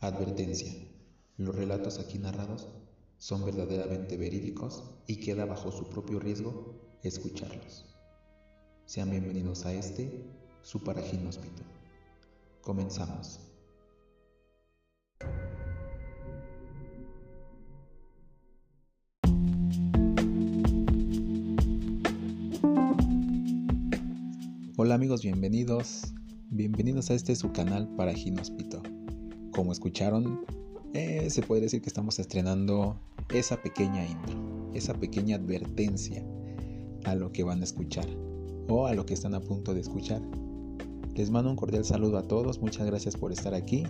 Advertencia. Los relatos aquí narrados son verdaderamente verídicos y queda bajo su propio riesgo escucharlos. Sean bienvenidos a este, su paraginóspito. Comenzamos. Hola amigos, bienvenidos. Bienvenidos a este su canal para Ginóspito. Como escucharon, eh, se puede decir que estamos estrenando esa pequeña intro, esa pequeña advertencia a lo que van a escuchar o a lo que están a punto de escuchar. Les mando un cordial saludo a todos, muchas gracias por estar aquí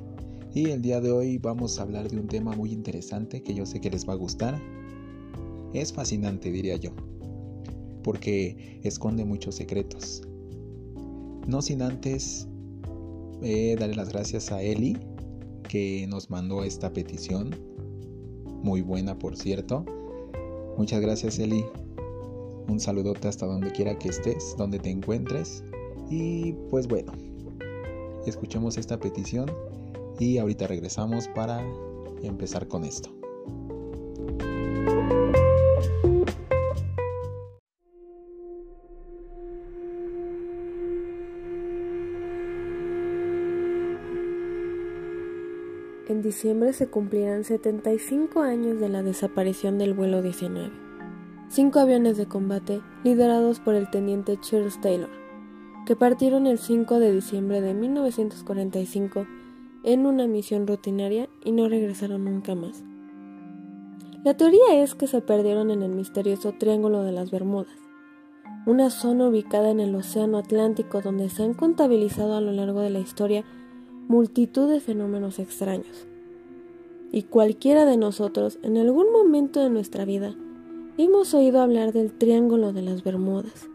y el día de hoy vamos a hablar de un tema muy interesante que yo sé que les va a gustar. Es fascinante, diría yo, porque esconde muchos secretos. No sin antes eh, darle las gracias a Eli que nos mandó esta petición. Muy buena, por cierto. Muchas gracias, Eli. Un saludote hasta donde quiera que estés, donde te encuentres. Y pues bueno, escuchemos esta petición y ahorita regresamos para empezar con esto. Diciembre se cumplirán 75 años de la desaparición del vuelo 19. Cinco aviones de combate, liderados por el teniente Charles Taylor, que partieron el 5 de diciembre de 1945 en una misión rutinaria y no regresaron nunca más. La teoría es que se perdieron en el misterioso Triángulo de las Bermudas, una zona ubicada en el Océano Atlántico donde se han contabilizado a lo largo de la historia multitud de fenómenos extraños. Y cualquiera de nosotros, en algún momento de nuestra vida, hemos oído hablar del Triángulo de las Bermudas,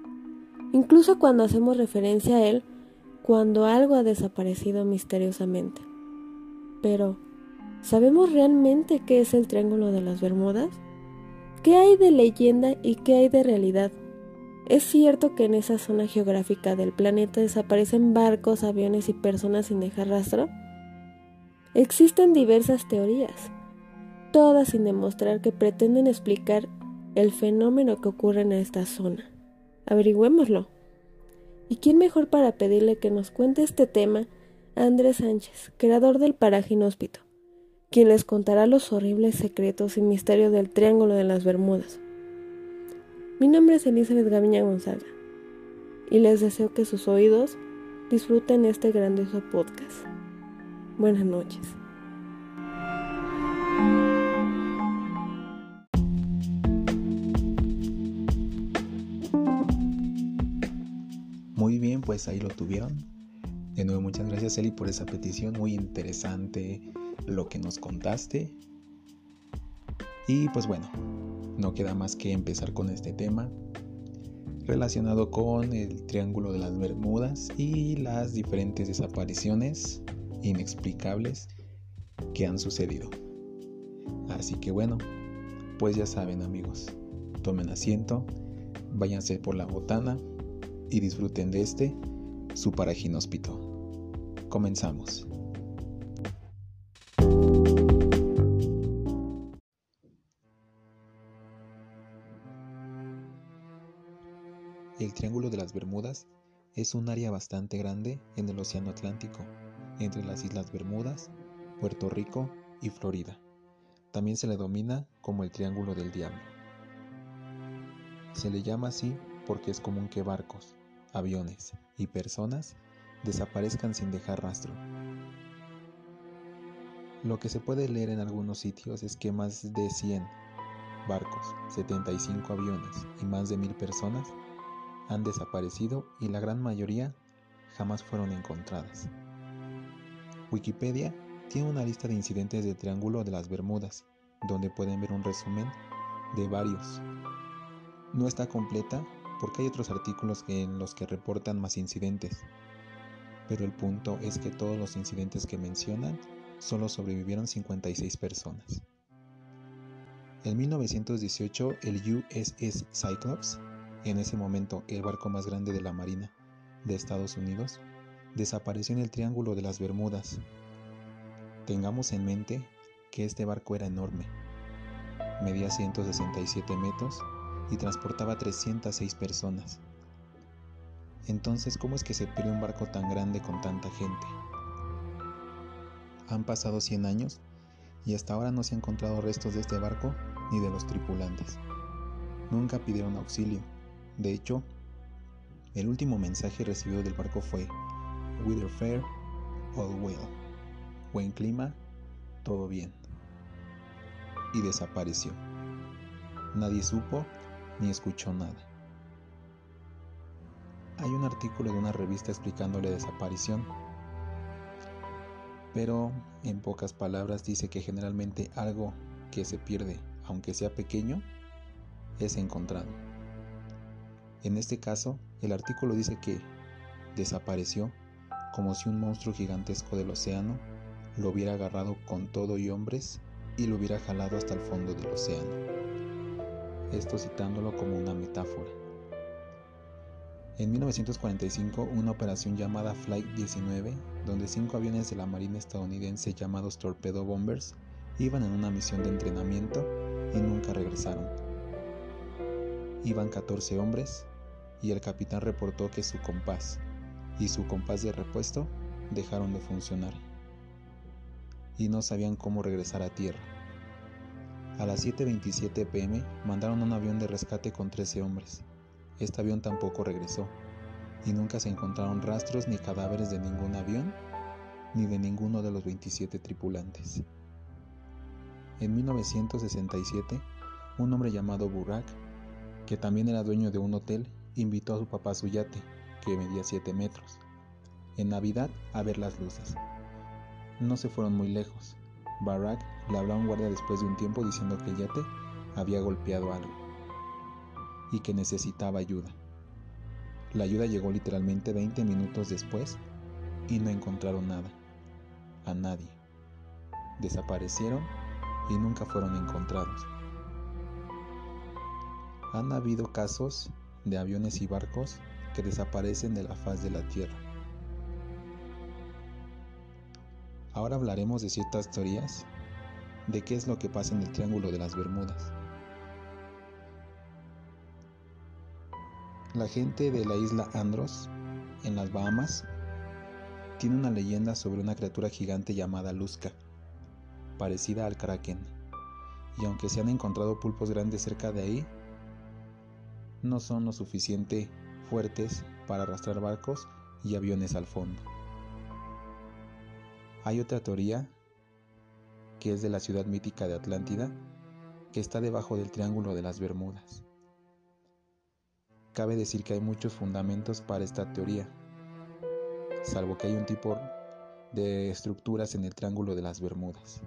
incluso cuando hacemos referencia a él cuando algo ha desaparecido misteriosamente. Pero, ¿sabemos realmente qué es el Triángulo de las Bermudas? ¿Qué hay de leyenda y qué hay de realidad? Es cierto que en esa zona geográfica del planeta desaparecen barcos, aviones y personas sin dejar rastro. Existen diversas teorías, todas sin demostrar que pretenden explicar el fenómeno que ocurre en esta zona. Averigüémoslo. ¿Y quién mejor para pedirle que nos cuente este tema Andrés Sánchez, creador del paraje inhóspito, quien les contará los horribles secretos y misterios del Triángulo de las Bermudas? Mi nombre es Elizabeth Gaviña Gonzaga y les deseo que sus oídos disfruten este grandioso podcast. Buenas noches. Muy bien, pues ahí lo tuvieron. De nuevo, muchas gracias Eli por esa petición, muy interesante lo que nos contaste. Y pues bueno, no queda más que empezar con este tema relacionado con el Triángulo de las Bermudas y las diferentes desapariciones inexplicables que han sucedido. Así que bueno, pues ya saben amigos, tomen asiento, váyanse por la botana y disfruten de este su paraginóspito. Comenzamos. El Triángulo de las Bermudas es un área bastante grande en el Océano Atlántico, entre las Islas Bermudas, Puerto Rico y Florida. También se le domina como el Triángulo del Diablo. Se le llama así porque es común que barcos, aviones y personas desaparezcan sin dejar rastro. Lo que se puede leer en algunos sitios es que más de 100 barcos, 75 aviones y más de mil personas han desaparecido y la gran mayoría jamás fueron encontradas. Wikipedia tiene una lista de incidentes del Triángulo de las Bermudas, donde pueden ver un resumen de varios. No está completa porque hay otros artículos en los que reportan más incidentes, pero el punto es que todos los incidentes que mencionan solo sobrevivieron 56 personas. En 1918 el USS Cyclops en ese momento el barco más grande de la Marina de Estados Unidos, desapareció en el Triángulo de las Bermudas. Tengamos en mente que este barco era enorme. Medía 167 metros y transportaba 306 personas. Entonces, ¿cómo es que se pierde un barco tan grande con tanta gente? Han pasado 100 años y hasta ahora no se han encontrado restos de este barco ni de los tripulantes. Nunca pidieron auxilio. De hecho, el último mensaje recibido del barco fue Weather fair, all well. Buen clima, todo bien. Y desapareció. Nadie supo ni escuchó nada. Hay un artículo de una revista explicando la desaparición, pero en pocas palabras dice que generalmente algo que se pierde, aunque sea pequeño, es encontrado. En este caso, el artículo dice que desapareció como si un monstruo gigantesco del océano lo hubiera agarrado con todo y hombres y lo hubiera jalado hasta el fondo del océano. Esto citándolo como una metáfora. En 1945, una operación llamada Flight 19, donde cinco aviones de la Marina estadounidense llamados Torpedo Bombers iban en una misión de entrenamiento y nunca regresaron. Iban 14 hombres y el capitán reportó que su compás y su compás de repuesto dejaron de funcionar y no sabían cómo regresar a tierra. A las 7.27 pm mandaron un avión de rescate con 13 hombres este avión tampoco regresó, y nunca se encontraron rastros ni cadáveres de ningún avión ni de ninguno de los 27 tripulantes. En 1967, un hombre llamado Burak, que también era dueño de un hotel, invitó a su papá a su yate, que medía 7 metros, en Navidad a ver las luces. No se fueron muy lejos. Barak le habló a un guardia después de un tiempo diciendo que el yate había golpeado algo y que necesitaba ayuda. La ayuda llegó literalmente 20 minutos después y no encontraron nada, a nadie. Desaparecieron y nunca fueron encontrados. Han habido casos de aviones y barcos que desaparecen de la faz de la Tierra. Ahora hablaremos de ciertas teorías de qué es lo que pasa en el Triángulo de las Bermudas. La gente de la isla Andros, en las Bahamas, tiene una leyenda sobre una criatura gigante llamada Luzca, parecida al kraken. Y aunque se han encontrado pulpos grandes cerca de ahí, no son lo suficiente fuertes para arrastrar barcos y aviones al fondo. Hay otra teoría, que es de la ciudad mítica de Atlántida, que está debajo del Triángulo de las Bermudas. Cabe decir que hay muchos fundamentos para esta teoría, salvo que hay un tipo de estructuras en el Triángulo de las Bermudas.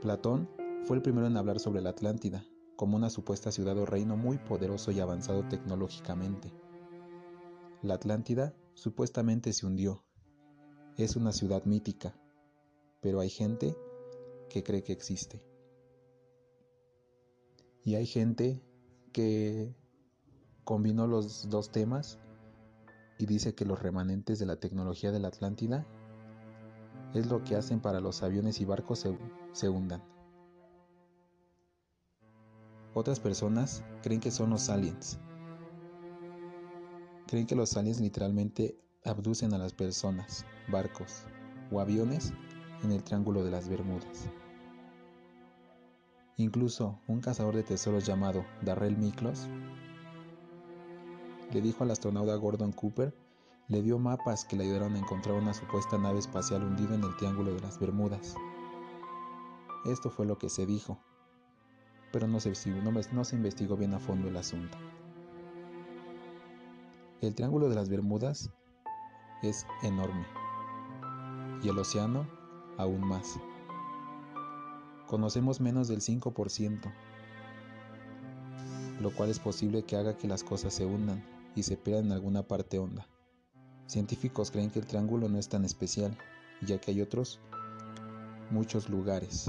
Platón fue el primero en hablar sobre la Atlántida como una supuesta ciudad o reino muy poderoso y avanzado tecnológicamente. La Atlántida supuestamente se hundió. Es una ciudad mítica, pero hay gente que cree que existe. Y hay gente que combinó los dos temas y dice que los remanentes de la tecnología de la Atlántida es lo que hacen para los aviones y barcos se, se hundan. Otras personas creen que son los aliens. Creen que los aliens literalmente abducen a las personas, barcos o aviones en el Triángulo de las Bermudas. Incluso un cazador de tesoros llamado Darrell Miklos le dijo al astronauta Gordon Cooper, le dio mapas que le ayudaron a encontrar una supuesta nave espacial hundida en el Triángulo de las Bermudas. Esto fue lo que se dijo, pero no se, investigó bien a fondo el asunto. El Triángulo de las Bermudas es enorme y el océano aún más conocemos menos del 5%, lo cual es posible que haga que las cosas se hundan y se pierdan en alguna parte honda. Científicos creen que el triángulo no es tan especial, ya que hay otros muchos lugares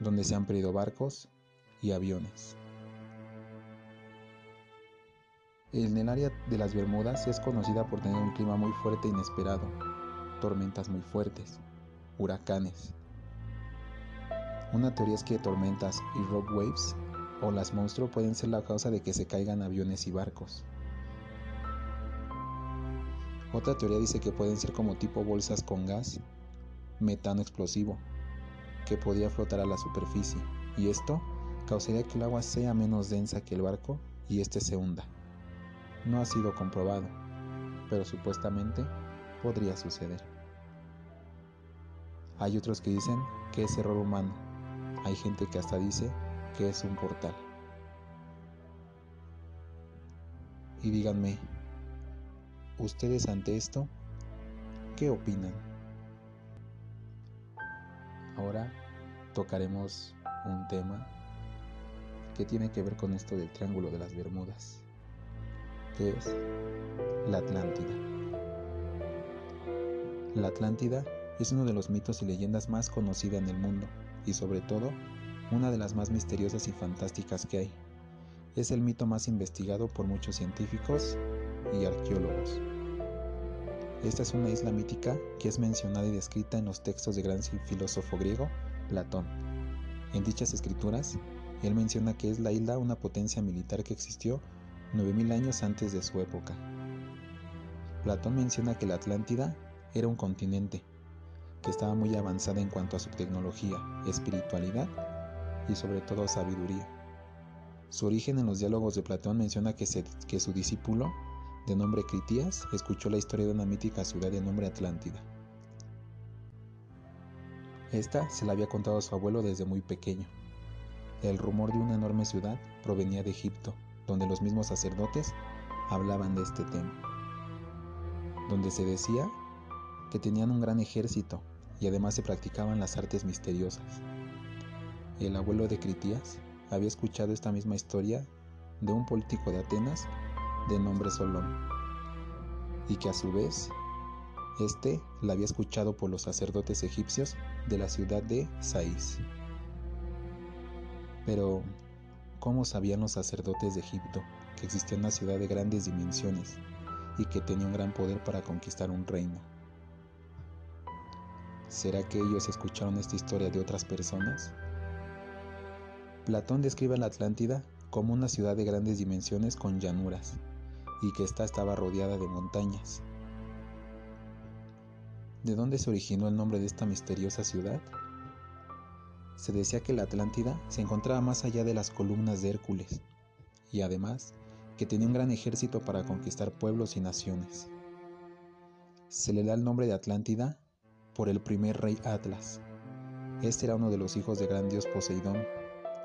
donde se han perdido barcos y aviones. En el área de las Bermudas es conocida por tener un clima muy fuerte e inesperado, tormentas muy fuertes, huracanes. Una teoría es que tormentas y rock waves o las monstruos pueden ser la causa de que se caigan aviones y barcos. Otra teoría dice que pueden ser como tipo bolsas con gas, metano explosivo, que podría flotar a la superficie, y esto causaría que el agua sea menos densa que el barco y éste se hunda. No ha sido comprobado, pero supuestamente podría suceder. Hay otros que dicen que es error humano. Hay gente que hasta dice que es un portal. Y díganme, ¿ustedes ante esto qué opinan? Ahora tocaremos un tema que tiene que ver con esto del Triángulo de las Bermudas, que es la Atlántida. La Atlántida es uno de los mitos y leyendas más conocida en el mundo y sobre todo una de las más misteriosas y fantásticas que hay. Es el mito más investigado por muchos científicos y arqueólogos. Esta es una isla mítica que es mencionada y descrita en los textos del gran filósofo griego Platón. En dichas escrituras, él menciona que es la isla una potencia militar que existió 9000 años antes de su época. Platón menciona que la Atlántida era un continente, que estaba muy avanzada en cuanto a su tecnología, espiritualidad y sobre todo sabiduría. Su origen en los diálogos de Platón menciona que, que su discípulo, de nombre Critías, escuchó la historia de una mítica ciudad de nombre Atlántida. Esta se la había contado a su abuelo desde muy pequeño. El rumor de una enorme ciudad provenía de Egipto, donde los mismos sacerdotes hablaban de este tema, donde se decía que tenían un gran ejército y además se practicaban las artes misteriosas. El abuelo de Critías había escuchado esta misma historia de un político de Atenas de nombre Solón, y que a su vez este la había escuchado por los sacerdotes egipcios de la ciudad de Saís. Pero, ¿cómo sabían los sacerdotes de Egipto que existía una ciudad de grandes dimensiones y que tenía un gran poder para conquistar un reino? ¿Será que ellos escucharon esta historia de otras personas? Platón describe a la Atlántida como una ciudad de grandes dimensiones con llanuras, y que ésta estaba rodeada de montañas. ¿De dónde se originó el nombre de esta misteriosa ciudad? Se decía que la Atlántida se encontraba más allá de las columnas de Hércules, y además que tenía un gran ejército para conquistar pueblos y naciones. Se le da el nombre de Atlántida por el primer rey Atlas. Este era uno de los hijos del gran dios Poseidón,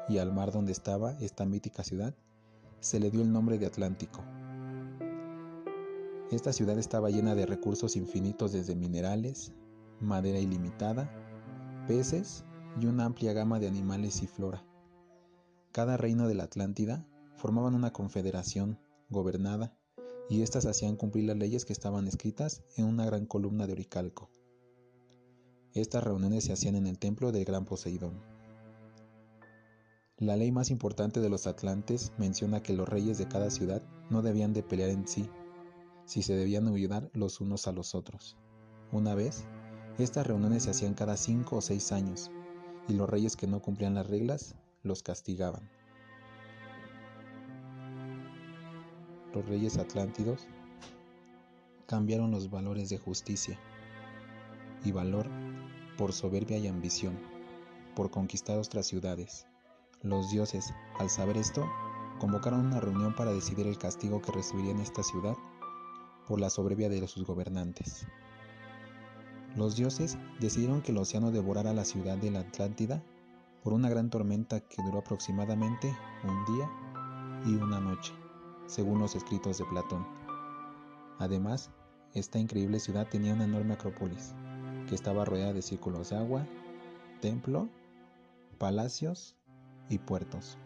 y al mar donde estaba esta mítica ciudad se le dio el nombre de Atlántico. Esta ciudad estaba llena de recursos infinitos desde minerales, madera ilimitada, peces y una amplia gama de animales y flora. Cada reino de la Atlántida formaban una confederación gobernada y éstas hacían cumplir las leyes que estaban escritas en una gran columna de oricalco. Estas reuniones se hacían en el templo del gran Poseidón. La ley más importante de los atlantes menciona que los reyes de cada ciudad no debían de pelear en sí, si se debían ayudar los unos a los otros. Una vez, estas reuniones se hacían cada cinco o seis años, y los reyes que no cumplían las reglas los castigaban. Los reyes atlántidos cambiaron los valores de justicia y valor por soberbia y ambición, por conquistar otras ciudades los dioses, al saber esto, convocaron una reunión para decidir el castigo que recibirían esta ciudad por la soberbia de sus gobernantes. Los dioses decidieron que el océano devorara la ciudad de la Atlántida por una gran tormenta que duró aproximadamente un día y una noche, según los escritos de Platón. Además, esta increíble ciudad tenía una enorme acrópolis, que estaba rodeada de círculos de agua, templo, palacios y puertos.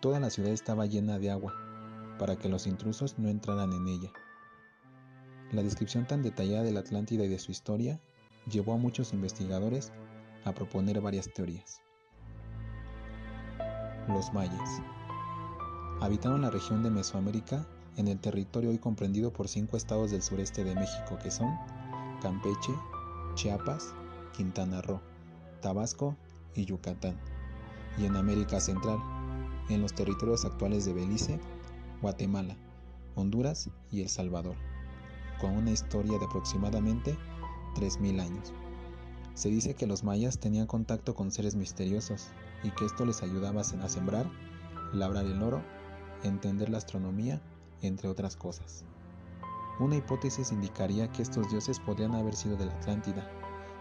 Toda la ciudad estaba llena de agua, para que los intrusos no entraran en ella. La descripción tan detallada de la Atlántida y de su historia llevó a muchos investigadores a proponer varias teorías. Los mayas. habitaron la región de Mesoamérica en el territorio hoy comprendido por cinco estados del sureste de México que son Campeche, Chiapas, Quintana Roo, Tabasco y Yucatán, y en América Central, en los territorios actuales de Belice, Guatemala, Honduras y El Salvador, con una historia de aproximadamente 3.000 años. Se dice que los mayas tenían contacto con seres misteriosos y que esto les ayudaba a sembrar, labrar el oro, entender la astronomía, entre otras cosas. Una hipótesis indicaría que estos dioses podrían haber sido de la Atlántida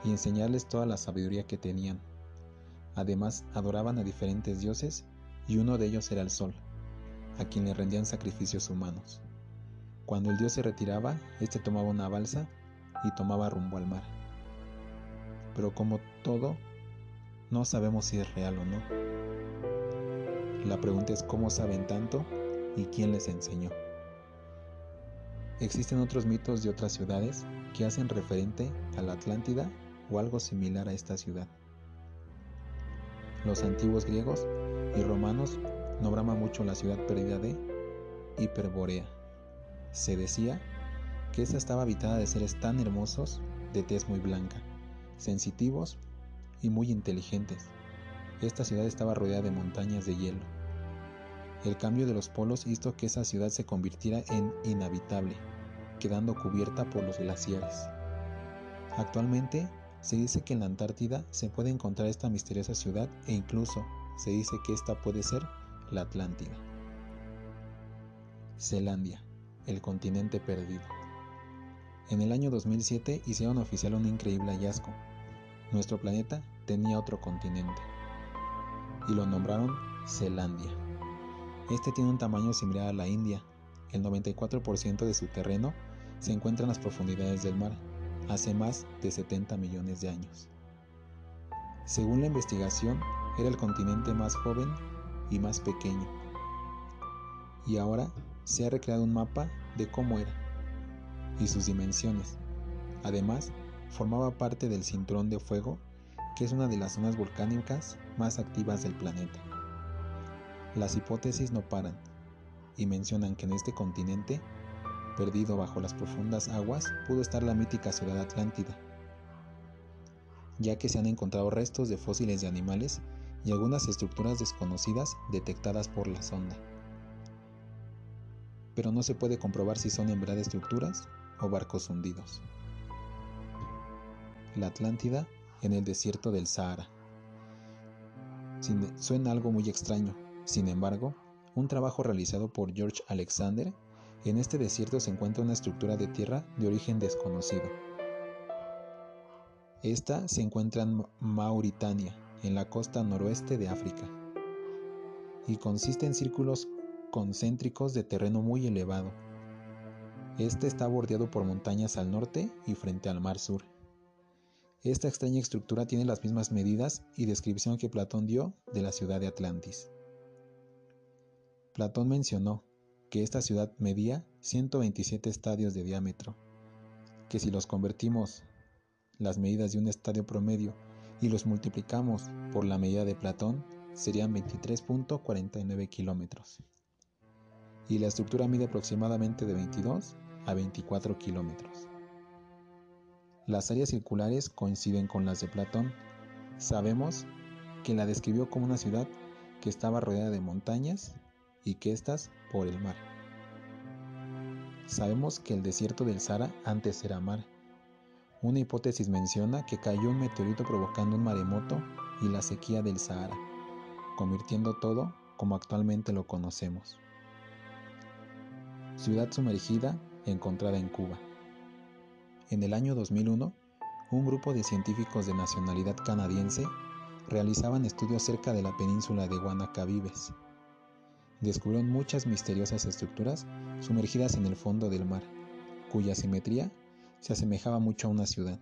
y enseñarles toda la sabiduría que tenían. Además, adoraban a diferentes dioses y uno de ellos era el sol, a quien le rendían sacrificios humanos. Cuando el dios se retiraba, éste tomaba una balsa y tomaba rumbo al mar. Pero como todo, no sabemos si es real o no. La pregunta es cómo saben tanto y quién les enseñó. Existen otros mitos de otras ciudades que hacen referente a la Atlántida o algo similar a esta ciudad. Los antiguos griegos y romanos nombraban mucho la ciudad perdida de Hiperbórea. Se decía que esa estaba habitada de seres tan hermosos, de tez muy blanca, sensitivos y muy inteligentes. Esta ciudad estaba rodeada de montañas de hielo el cambio de los polos hizo que esa ciudad se convirtiera en inhabitable, quedando cubierta por los glaciares. Actualmente se dice que en la Antártida se puede encontrar esta misteriosa ciudad e incluso se dice que esta puede ser la Atlántida. Zelandia, el continente perdido. En el año 2007 hicieron oficial un increíble hallazgo. Nuestro planeta tenía otro continente y lo nombraron Zelandia. Este tiene un tamaño similar a la India. El 94% de su terreno se encuentra en las profundidades del mar, hace más de 70 millones de años. Según la investigación, era el continente más joven y más pequeño. Y ahora se ha recreado un mapa de cómo era y sus dimensiones. Además, formaba parte del cinturón de fuego, que es una de las zonas volcánicas más activas del planeta. Las hipótesis no paran y mencionan que en este continente, perdido bajo las profundas aguas, pudo estar la mítica ciudad Atlántida, ya que se han encontrado restos de fósiles de animales y algunas estructuras desconocidas detectadas por la sonda. Pero no se puede comprobar si son en verdad estructuras o barcos hundidos. La Atlántida en el desierto del Sahara. Suena algo muy extraño, sin embargo, un trabajo realizado por George Alexander, en este desierto se encuentra una estructura de tierra de origen desconocido. Esta se encuentra en Mauritania, en la costa noroeste de África, y consiste en círculos concéntricos de terreno muy elevado. Este está bordeado por montañas al norte y frente al mar sur. Esta extraña estructura tiene las mismas medidas y descripción que Platón dio de la ciudad de Atlantis. Platón mencionó que esta ciudad medía 127 estadios de diámetro, que si los convertimos las medidas de un estadio promedio y los multiplicamos por la medida de Platón, serían 23.49 kilómetros. Y la estructura mide aproximadamente de 22 a 24 kilómetros. Las áreas circulares coinciden con las de Platón. Sabemos que la describió como una ciudad que estaba rodeada de montañas y que éstas por el mar. Sabemos que el desierto del Sahara antes era mar. Una hipótesis menciona que cayó un meteorito provocando un maremoto y la sequía del Sahara, convirtiendo todo como actualmente lo conocemos. Ciudad sumergida encontrada en Cuba. En el año 2001, un grupo de científicos de nacionalidad canadiense realizaban estudios cerca de la península de Guanacabibes, descubrieron muchas misteriosas estructuras sumergidas en el fondo del mar, cuya simetría se asemejaba mucho a una ciudad.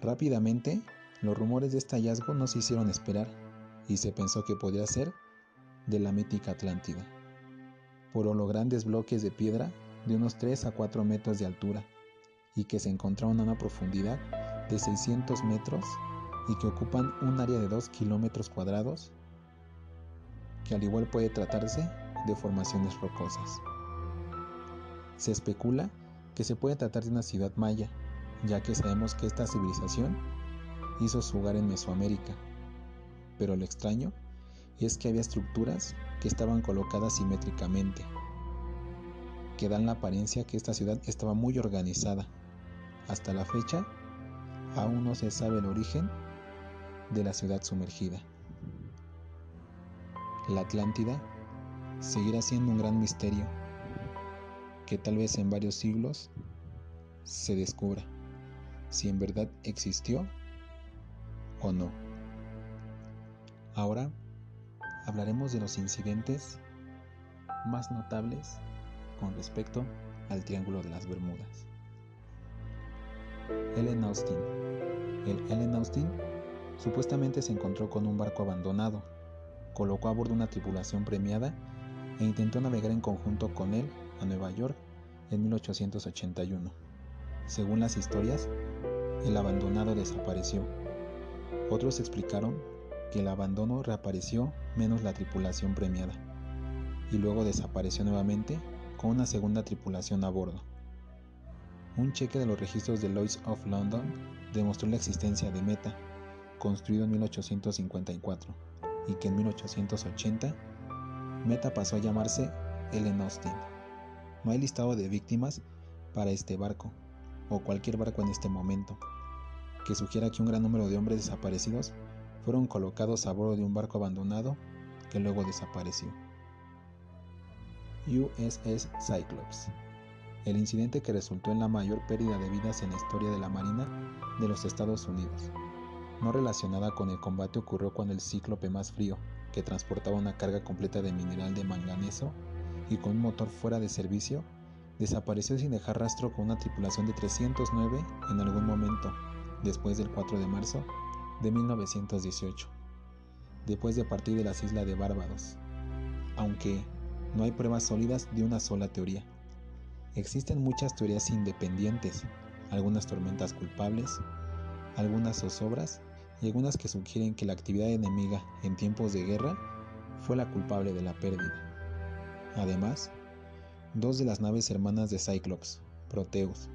Rápidamente, los rumores de este hallazgo no se hicieron esperar y se pensó que podía ser de la mítica Atlántida, por los grandes bloques de piedra de unos 3 a 4 metros de altura y que se encontraban a una profundidad de 600 metros y que ocupan un área de 2 kilómetros cuadrados que al igual puede tratarse de formaciones rocosas. Se especula que se puede tratar de una ciudad maya, ya que sabemos que esta civilización hizo su hogar en Mesoamérica. Pero lo extraño es que había estructuras que estaban colocadas simétricamente, que dan la apariencia que esta ciudad estaba muy organizada. Hasta la fecha, aún no se sabe el origen de la ciudad sumergida. La Atlántida seguirá siendo un gran misterio que tal vez en varios siglos se descubra si en verdad existió o no. Ahora hablaremos de los incidentes más notables con respecto al Triángulo de las Bermudas. Ellen Austin. El Ellen Austin supuestamente se encontró con un barco abandonado, colocó a bordo una tripulación premiada e intentó navegar en conjunto con él a Nueva York en 1881. Según las historias, el abandonado desapareció. Otros explicaron que el abandono reapareció menos la tripulación premiada, y luego desapareció nuevamente con una segunda tripulación a bordo. Un cheque de los registros de Lloyds of London demostró la existencia de Meta, construido en 1854, y que en 1880 Meta pasó a llamarse Ellen Austin. No hay listado de víctimas para este barco, o cualquier barco en este momento, que sugiera que un gran número de hombres desaparecidos fueron colocados a bordo de un barco abandonado que luego desapareció. USS Cyclops. El incidente que resultó en la mayor pérdida de vidas en la historia de la Marina de los Estados Unidos. No relacionada con el combate ocurrió cuando el Cíclope más frío, que transportaba una carga completa de mineral de manganeso y con un motor fuera de servicio, desapareció sin dejar rastro con una tripulación de 309 en algún momento, después del 4 de marzo de 1918, después de partir de las islas de Bárbados, aunque no hay pruebas sólidas de una sola teoría. Existen muchas teorías independientes, algunas tormentas culpables, algunas zozobras y algunas que sugieren que la actividad enemiga en tiempos de guerra fue la culpable de la pérdida. Además, dos de las naves hermanas de Cyclops, Proteus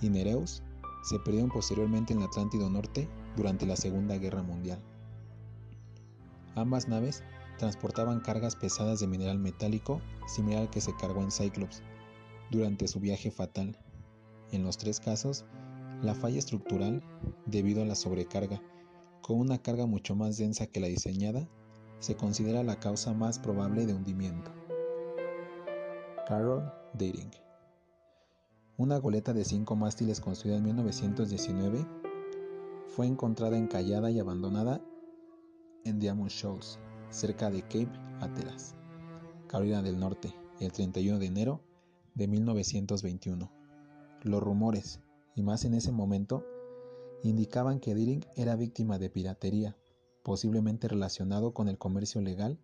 y Nereus, se perdieron posteriormente en el Atlántico Norte durante la Segunda Guerra Mundial. Ambas naves transportaban cargas pesadas de mineral metálico similar al que se cargó en Cyclops durante su viaje fatal. En los tres casos, la falla estructural, debido a la sobrecarga, con una carga mucho más densa que la diseñada, se considera la causa más probable de hundimiento. Carol Dating Una goleta de cinco mástiles construida en 1919 fue encontrada encallada y abandonada en Diamond Shoals, cerca de Cape Hatteras, Carolina del Norte, el 31 de enero de 1921. Los rumores, y más en ese momento, indicaban que Deering era víctima de piratería, posiblemente relacionado con el comercio legal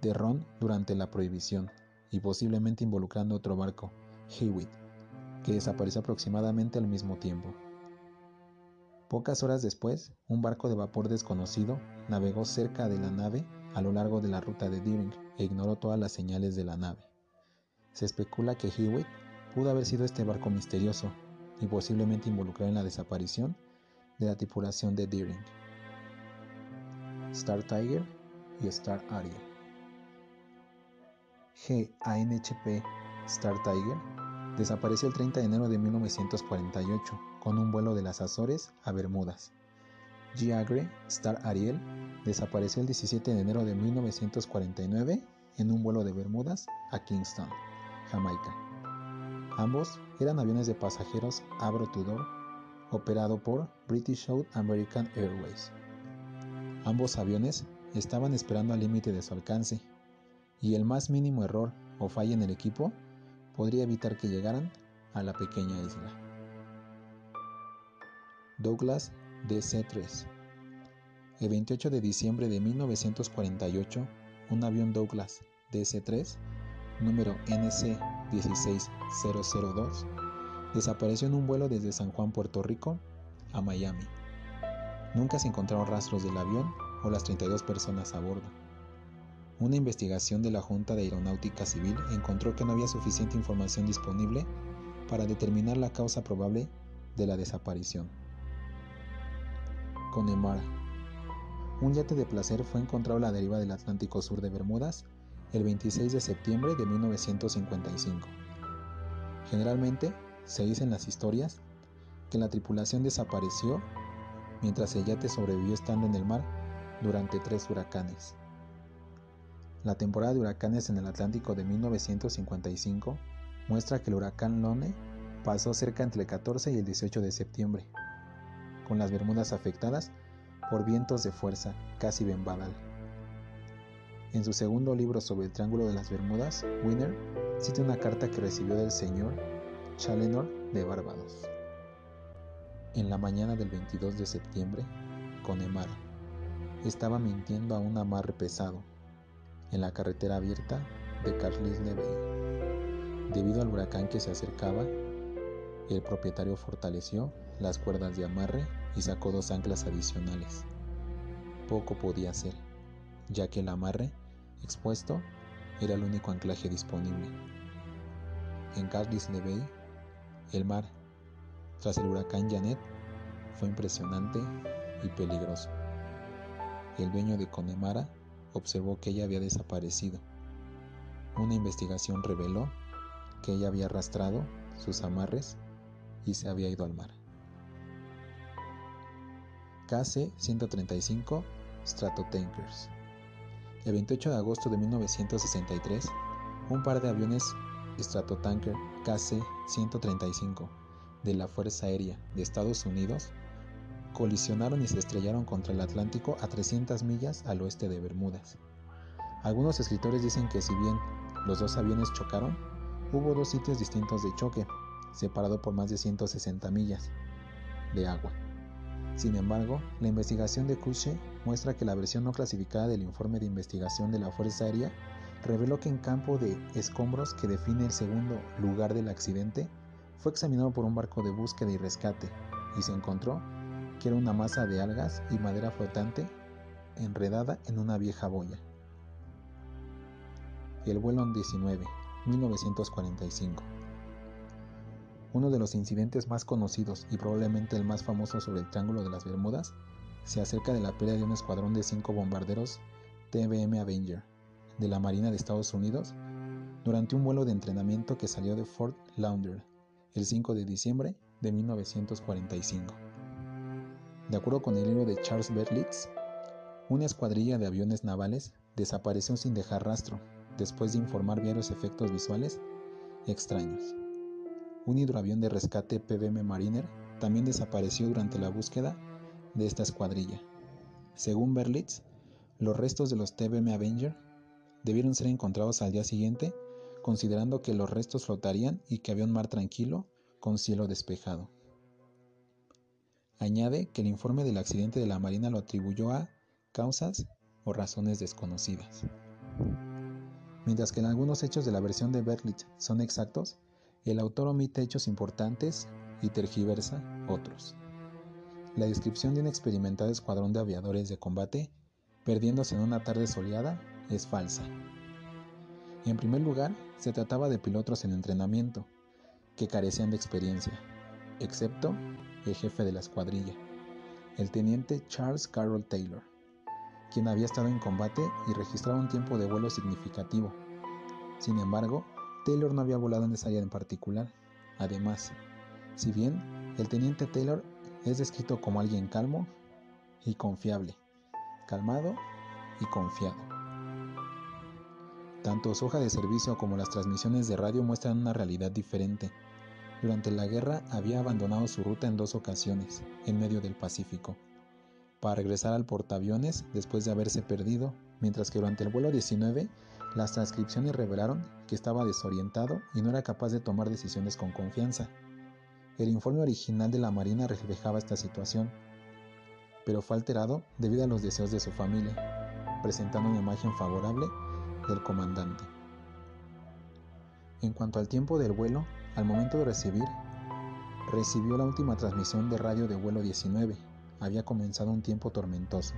de ron durante la prohibición y posiblemente involucrando otro barco, Hewitt, que desapareció aproximadamente al mismo tiempo. Pocas horas después, un barco de vapor desconocido navegó cerca de la nave a lo largo de la ruta de Deering e ignoró todas las señales de la nave. Se especula que Hewitt pudo haber sido este barco misterioso y posiblemente involucrado en la desaparición de la tripulación de Deering. Star Tiger y Star Ariel. GANHP Star Tiger desapareció el 30 de enero de 1948 con un vuelo de las Azores a Bermudas. Giagre Star Ariel desapareció el 17 de enero de 1949 en un vuelo de Bermudas a Kingston, Jamaica. Ambos eran aviones de pasajeros Abro Tudor, operado por British South American Airways. Ambos aviones estaban esperando al límite de su alcance, y el más mínimo error o falla en el equipo podría evitar que llegaran a la pequeña isla. Douglas DC-3. El 28 de diciembre de 1948, un avión Douglas DC-3, número NC-16002, desapareció en un vuelo desde San Juan, Puerto Rico, a Miami. Nunca se encontraron rastros del avión o las 32 personas a bordo. Una investigación de la Junta de Aeronáutica Civil encontró que no había suficiente información disponible para determinar la causa probable de la desaparición. Connemara. Un yate de placer fue encontrado a la deriva del Atlántico Sur de Bermudas el 26 de septiembre de 1955. Generalmente se dice en las historias que la tripulación desapareció mientras el yate sobrevivió estando en el mar durante tres huracanes. La temporada de huracanes en el Atlántico de 1955 muestra que el huracán Lone pasó cerca entre el 14 y el 18 de septiembre, con las Bermudas afectadas por vientos de fuerza casi bembadal. En su segundo libro sobre el Triángulo de las Bermudas, Winner cita una carta que recibió del señor Challenor de Barbados. En la mañana del 22 de septiembre, Connemara estaba mintiendo a un amarre pesado en la carretera abierta de Carlisle Bay. Debido al huracán que se acercaba, el propietario fortaleció las cuerdas de amarre y sacó dos anclas adicionales. Poco podía hacer, ya que el amarre expuesto era el único anclaje disponible. En Carlisle Bay, el mar, tras el huracán Janet, fue impresionante y peligroso. El dueño de Connemara observó que ella había desaparecido. Una investigación reveló que ella había arrastrado sus amarres y se había ido al mar. KC-135 Stratotankers. El 28 de agosto de 1963, un par de aviones Stratotanker KC-135 de la Fuerza Aérea de Estados Unidos colisionaron y se estrellaron contra el Atlántico a 300 millas al oeste de Bermudas. Algunos escritores dicen que si bien los dos aviones chocaron, hubo dos sitios distintos de choque, separado por más de 160 millas de agua. Sin embargo, la investigación de Cushé muestra que la versión no clasificada del informe de investigación de la Fuerza Aérea reveló que en campo de escombros que define el segundo lugar del accidente, fue examinado por un barco de búsqueda y rescate y se encontró era una masa de algas y madera flotante enredada en una vieja boya. El vuelo 19, 1945. Uno de los incidentes más conocidos y probablemente el más famoso sobre el Triángulo de las Bermudas se acerca de la pérdida de un escuadrón de cinco bombarderos TBM Avenger de la Marina de Estados Unidos durante un vuelo de entrenamiento que salió de Fort Lauderdale el 5 de diciembre de 1945. De acuerdo con el libro de Charles Berlitz, una escuadrilla de aviones navales desapareció sin dejar rastro después de informar varios efectos visuales extraños. Un hidroavión de rescate PBM Mariner también desapareció durante la búsqueda de esta escuadrilla. Según Berlitz, los restos de los TBM Avenger debieron ser encontrados al día siguiente, considerando que los restos flotarían y que había un mar tranquilo con cielo despejado. Añade que el informe del accidente de la Marina lo atribuyó a causas o razones desconocidas. Mientras que en algunos hechos de la versión de Berlitz son exactos, el autor omite hechos importantes y tergiversa otros. La descripción de un experimentado escuadrón de aviadores de combate perdiéndose en una tarde soleada es falsa. En primer lugar, se trataba de pilotos en entrenamiento, que carecían de experiencia, excepto el jefe de la escuadrilla, el teniente Charles Carroll Taylor, quien había estado en combate y registrado un tiempo de vuelo significativo. Sin embargo, Taylor no había volado en esa área en particular. Además, si bien el teniente Taylor es descrito como alguien calmo y confiable, calmado y confiado. Tanto su hoja de servicio como las transmisiones de radio muestran una realidad diferente. Durante la guerra había abandonado su ruta en dos ocasiones, en medio del Pacífico, para regresar al portaaviones después de haberse perdido, mientras que durante el vuelo 19 las transcripciones revelaron que estaba desorientado y no era capaz de tomar decisiones con confianza. El informe original de la Marina reflejaba esta situación, pero fue alterado debido a los deseos de su familia, presentando una imagen favorable del comandante. En cuanto al tiempo del vuelo, al momento de recibir, recibió la última transmisión de radio de vuelo 19. Había comenzado un tiempo tormentoso.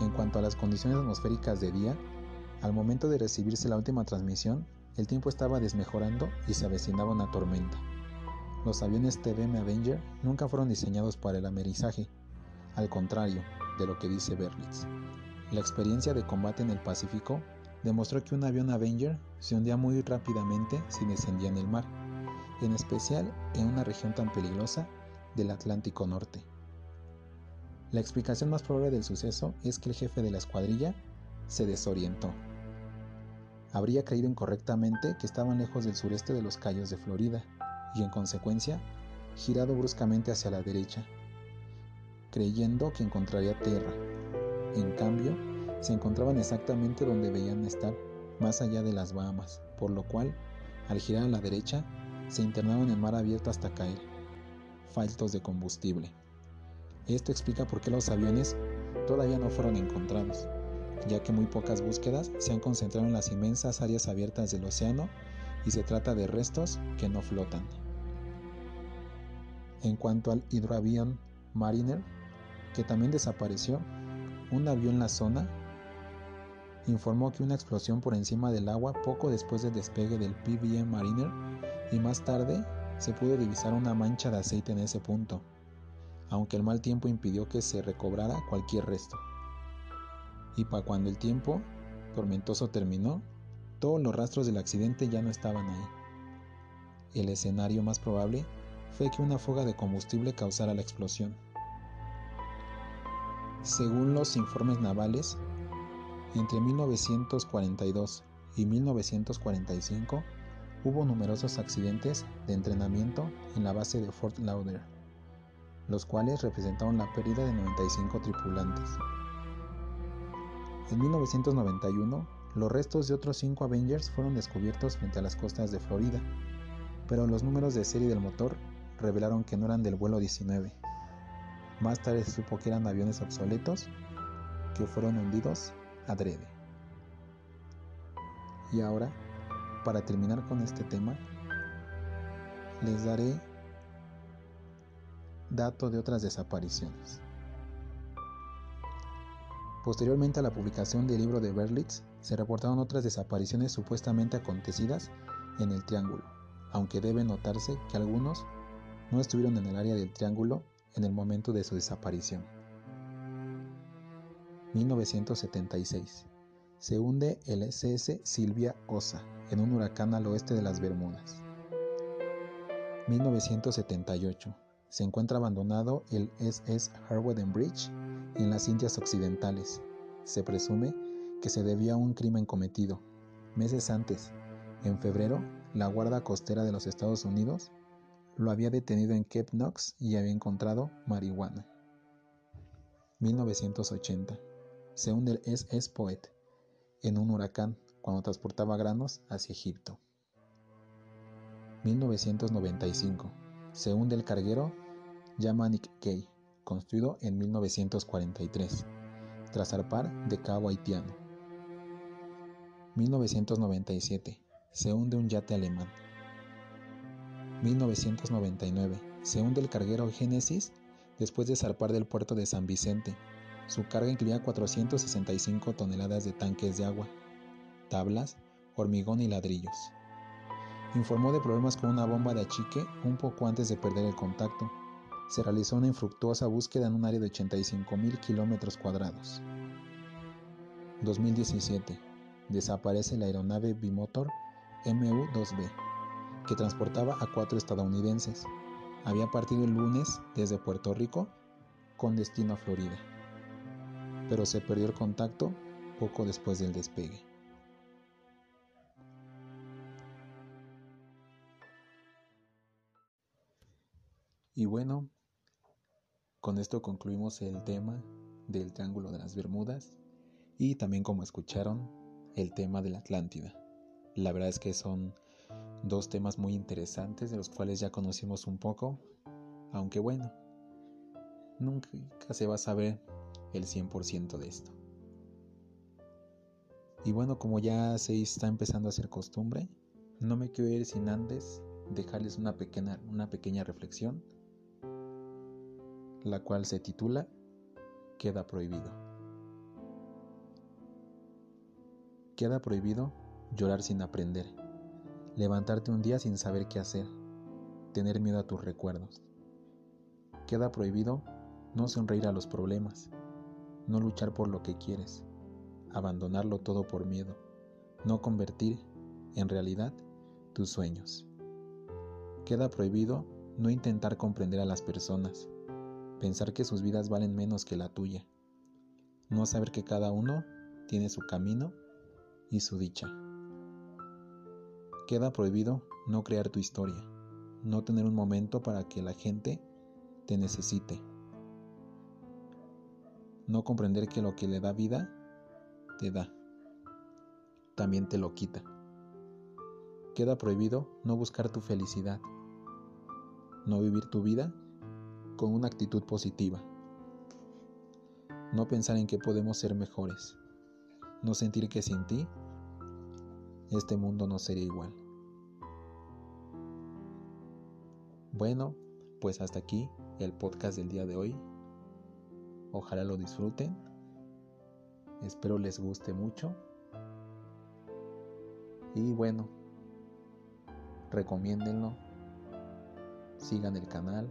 En cuanto a las condiciones atmosféricas de día, al momento de recibirse la última transmisión, el tiempo estaba desmejorando y se avecinaba una tormenta. Los aviones TBM Avenger nunca fueron diseñados para el amerizaje, al contrario de lo que dice Berlitz. La experiencia de combate en el Pacífico demostró que un avión Avenger se hundía muy rápidamente si descendía en el mar, en especial en una región tan peligrosa del Atlántico Norte. La explicación más probable del suceso es que el jefe de la escuadrilla se desorientó. Habría creído incorrectamente que estaban lejos del sureste de los Cayos de Florida y en consecuencia girado bruscamente hacia la derecha, creyendo que encontraría tierra. En cambio, se encontraban exactamente donde veían estar, más allá de las Bahamas, por lo cual, al girar a la derecha, se internaron en mar abierto hasta caer, faltos de combustible. Esto explica por qué los aviones todavía no fueron encontrados, ya que muy pocas búsquedas se han concentrado en las inmensas áreas abiertas del océano y se trata de restos que no flotan. En cuanto al hidroavión Mariner, que también desapareció, un avión en la zona informó que una explosión por encima del agua poco después del despegue del PBM Mariner y más tarde se pudo divisar una mancha de aceite en ese punto, aunque el mal tiempo impidió que se recobrara cualquier resto. Y para cuando el tiempo tormentoso terminó, todos los rastros del accidente ya no estaban ahí. El escenario más probable fue que una fuga de combustible causara la explosión. Según los informes navales, entre 1942 y 1945 hubo numerosos accidentes de entrenamiento en la base de Fort Lauderdale, los cuales representaron la pérdida de 95 tripulantes. En 1991, los restos de otros cinco Avengers fueron descubiertos frente a las costas de Florida, pero los números de serie del motor revelaron que no eran del vuelo 19. Más tarde se supo que eran aviones obsoletos que fueron hundidos adrede. Y ahora, para terminar con este tema, les daré dato de otras desapariciones. Posteriormente a la publicación del libro de Berlitz, se reportaron otras desapariciones supuestamente acontecidas en el Triángulo, aunque debe notarse que algunos no estuvieron en el área del Triángulo en el momento de su desaparición. 1976. Se hunde el SS Silvia Osa en un huracán al oeste de las Bermudas. 1978. Se encuentra abandonado el SS Harweden Bridge en las Indias Occidentales. Se presume que se debía a un crimen cometido. Meses antes, en febrero, la Guardia Costera de los Estados Unidos lo había detenido en Cape Knox y había encontrado marihuana. 1980. Se hunde el SS Poet en un huracán cuando transportaba granos hacia Egipto. 1995. Se hunde el carguero Yamanik Key, construido en 1943, tras zarpar de Cabo Haitiano. 1997. Se hunde un yate alemán. 1999. Se hunde el carguero Génesis después de zarpar del puerto de San Vicente. Su carga incluía 465 toneladas de tanques de agua, tablas, hormigón y ladrillos. Informó de problemas con una bomba de achique un poco antes de perder el contacto. Se realizó una infructuosa búsqueda en un área de 85.000 kilómetros cuadrados. 2017. Desaparece la aeronave bimotor MU-2B, que transportaba a cuatro estadounidenses. Había partido el lunes desde Puerto Rico con destino a Florida, pero se perdió el contacto poco después del despegue. Y bueno, con esto concluimos el tema del Triángulo de las Bermudas y también como escucharon el tema de la Atlántida. La verdad es que son dos temas muy interesantes de los cuales ya conocimos un poco, aunque bueno, nunca se va a saber el 100% de esto. Y bueno, como ya se está empezando a hacer costumbre, no me quiero ir sin antes dejarles una pequeña, una pequeña reflexión, la cual se titula Queda prohibido. Queda prohibido llorar sin aprender, levantarte un día sin saber qué hacer, tener miedo a tus recuerdos. Queda prohibido no sonreír a los problemas, no luchar por lo que quieres, abandonarlo todo por miedo, no convertir en realidad tus sueños. Queda prohibido no intentar comprender a las personas, pensar que sus vidas valen menos que la tuya, no saber que cada uno tiene su camino y su dicha. Queda prohibido no crear tu historia, no tener un momento para que la gente te necesite, no comprender que lo que le da vida, te da, también te lo quita. Queda prohibido no buscar tu felicidad, no vivir tu vida con una actitud positiva, no pensar en que podemos ser mejores, no sentir que sin ti este mundo no sería igual. Bueno, pues hasta aquí el podcast del día de hoy. Ojalá lo disfruten. Espero les guste mucho. Y bueno, recomiéndenlo. Sigan el canal.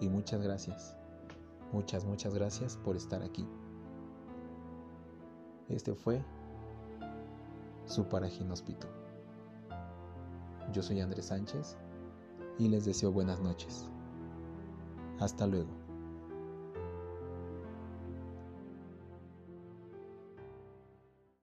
Y muchas gracias. Muchas, muchas gracias por estar aquí. Este fue su Paraginóspito. Yo soy Andrés Sánchez y les deseo buenas noches. Hasta luego.